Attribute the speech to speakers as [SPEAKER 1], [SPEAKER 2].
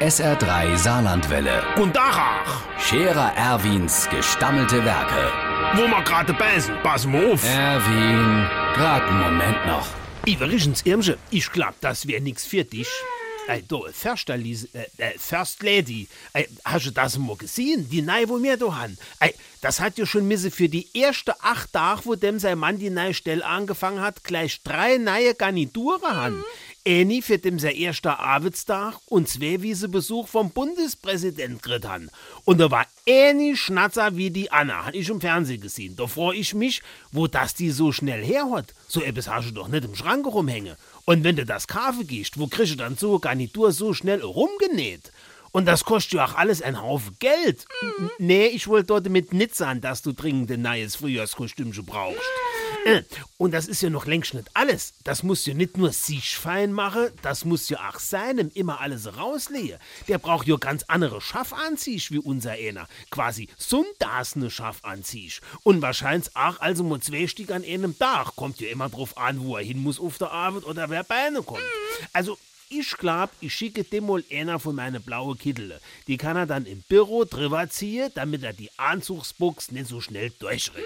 [SPEAKER 1] SR3 Saarlandwelle.
[SPEAKER 2] Und Dachach,
[SPEAKER 1] Scherer Erwins gestammelte Werke.
[SPEAKER 2] wo wir gerade beißen, pass mal auf.
[SPEAKER 1] Erwin, grad einen Moment noch.
[SPEAKER 2] Iverichens Irmsche, ich glaub, das wär nix für dich. Ey, du, Lies- äh, äh, First Lady, ey, hast du das mal gesehen? Die Nei, wo wir da han. Ey, das hat ja schon misse für die erste acht Tage, wo dem sein Mann die neue Stelle angefangen hat, gleich drei neue Garnituren han. Eine für dem sein erster Arbeitstag und zwei wie sie Besuch vom Bundespräsident gekriegt han. Und da war eine Schnatzer wie die Anna, han ich im Fernsehen gesehen. Da freu ich mich, wo das die so schnell herhat. So etwas hast du doch nicht im Schrank rumhängen. Und wenn du das Kaffee gehst, wo kriegst du dann so Garnitur so schnell rumgenäht? Und das kostet ja auch alles ein Haufen Geld. N- Nee, ich wollte dort nicht sagen, dass du dringend ein neues Frühjahrskostümchen brauchst. Äh, Und das ist ja noch längst nicht alles. Das muss ja nicht nur sich fein machen, das muss ja auch seinem immer alles rauslehen. Der braucht ja ganz andere Schaffanziehs wie unser einer. Quasi sundasne Schaffanziehs. Und wahrscheinlich auch also mal zwei Stück an einem Tag. Kommt ja immer drauf an, wo er hin muss auf der Arbeit oder wer Beine kommt. Also, ich glaub, ich schicke dem mal einer von meine blaue Kittel. Die kann er dann im Büro drüber ziehen, damit er die Anzugsbox nicht so schnell durchrutscht.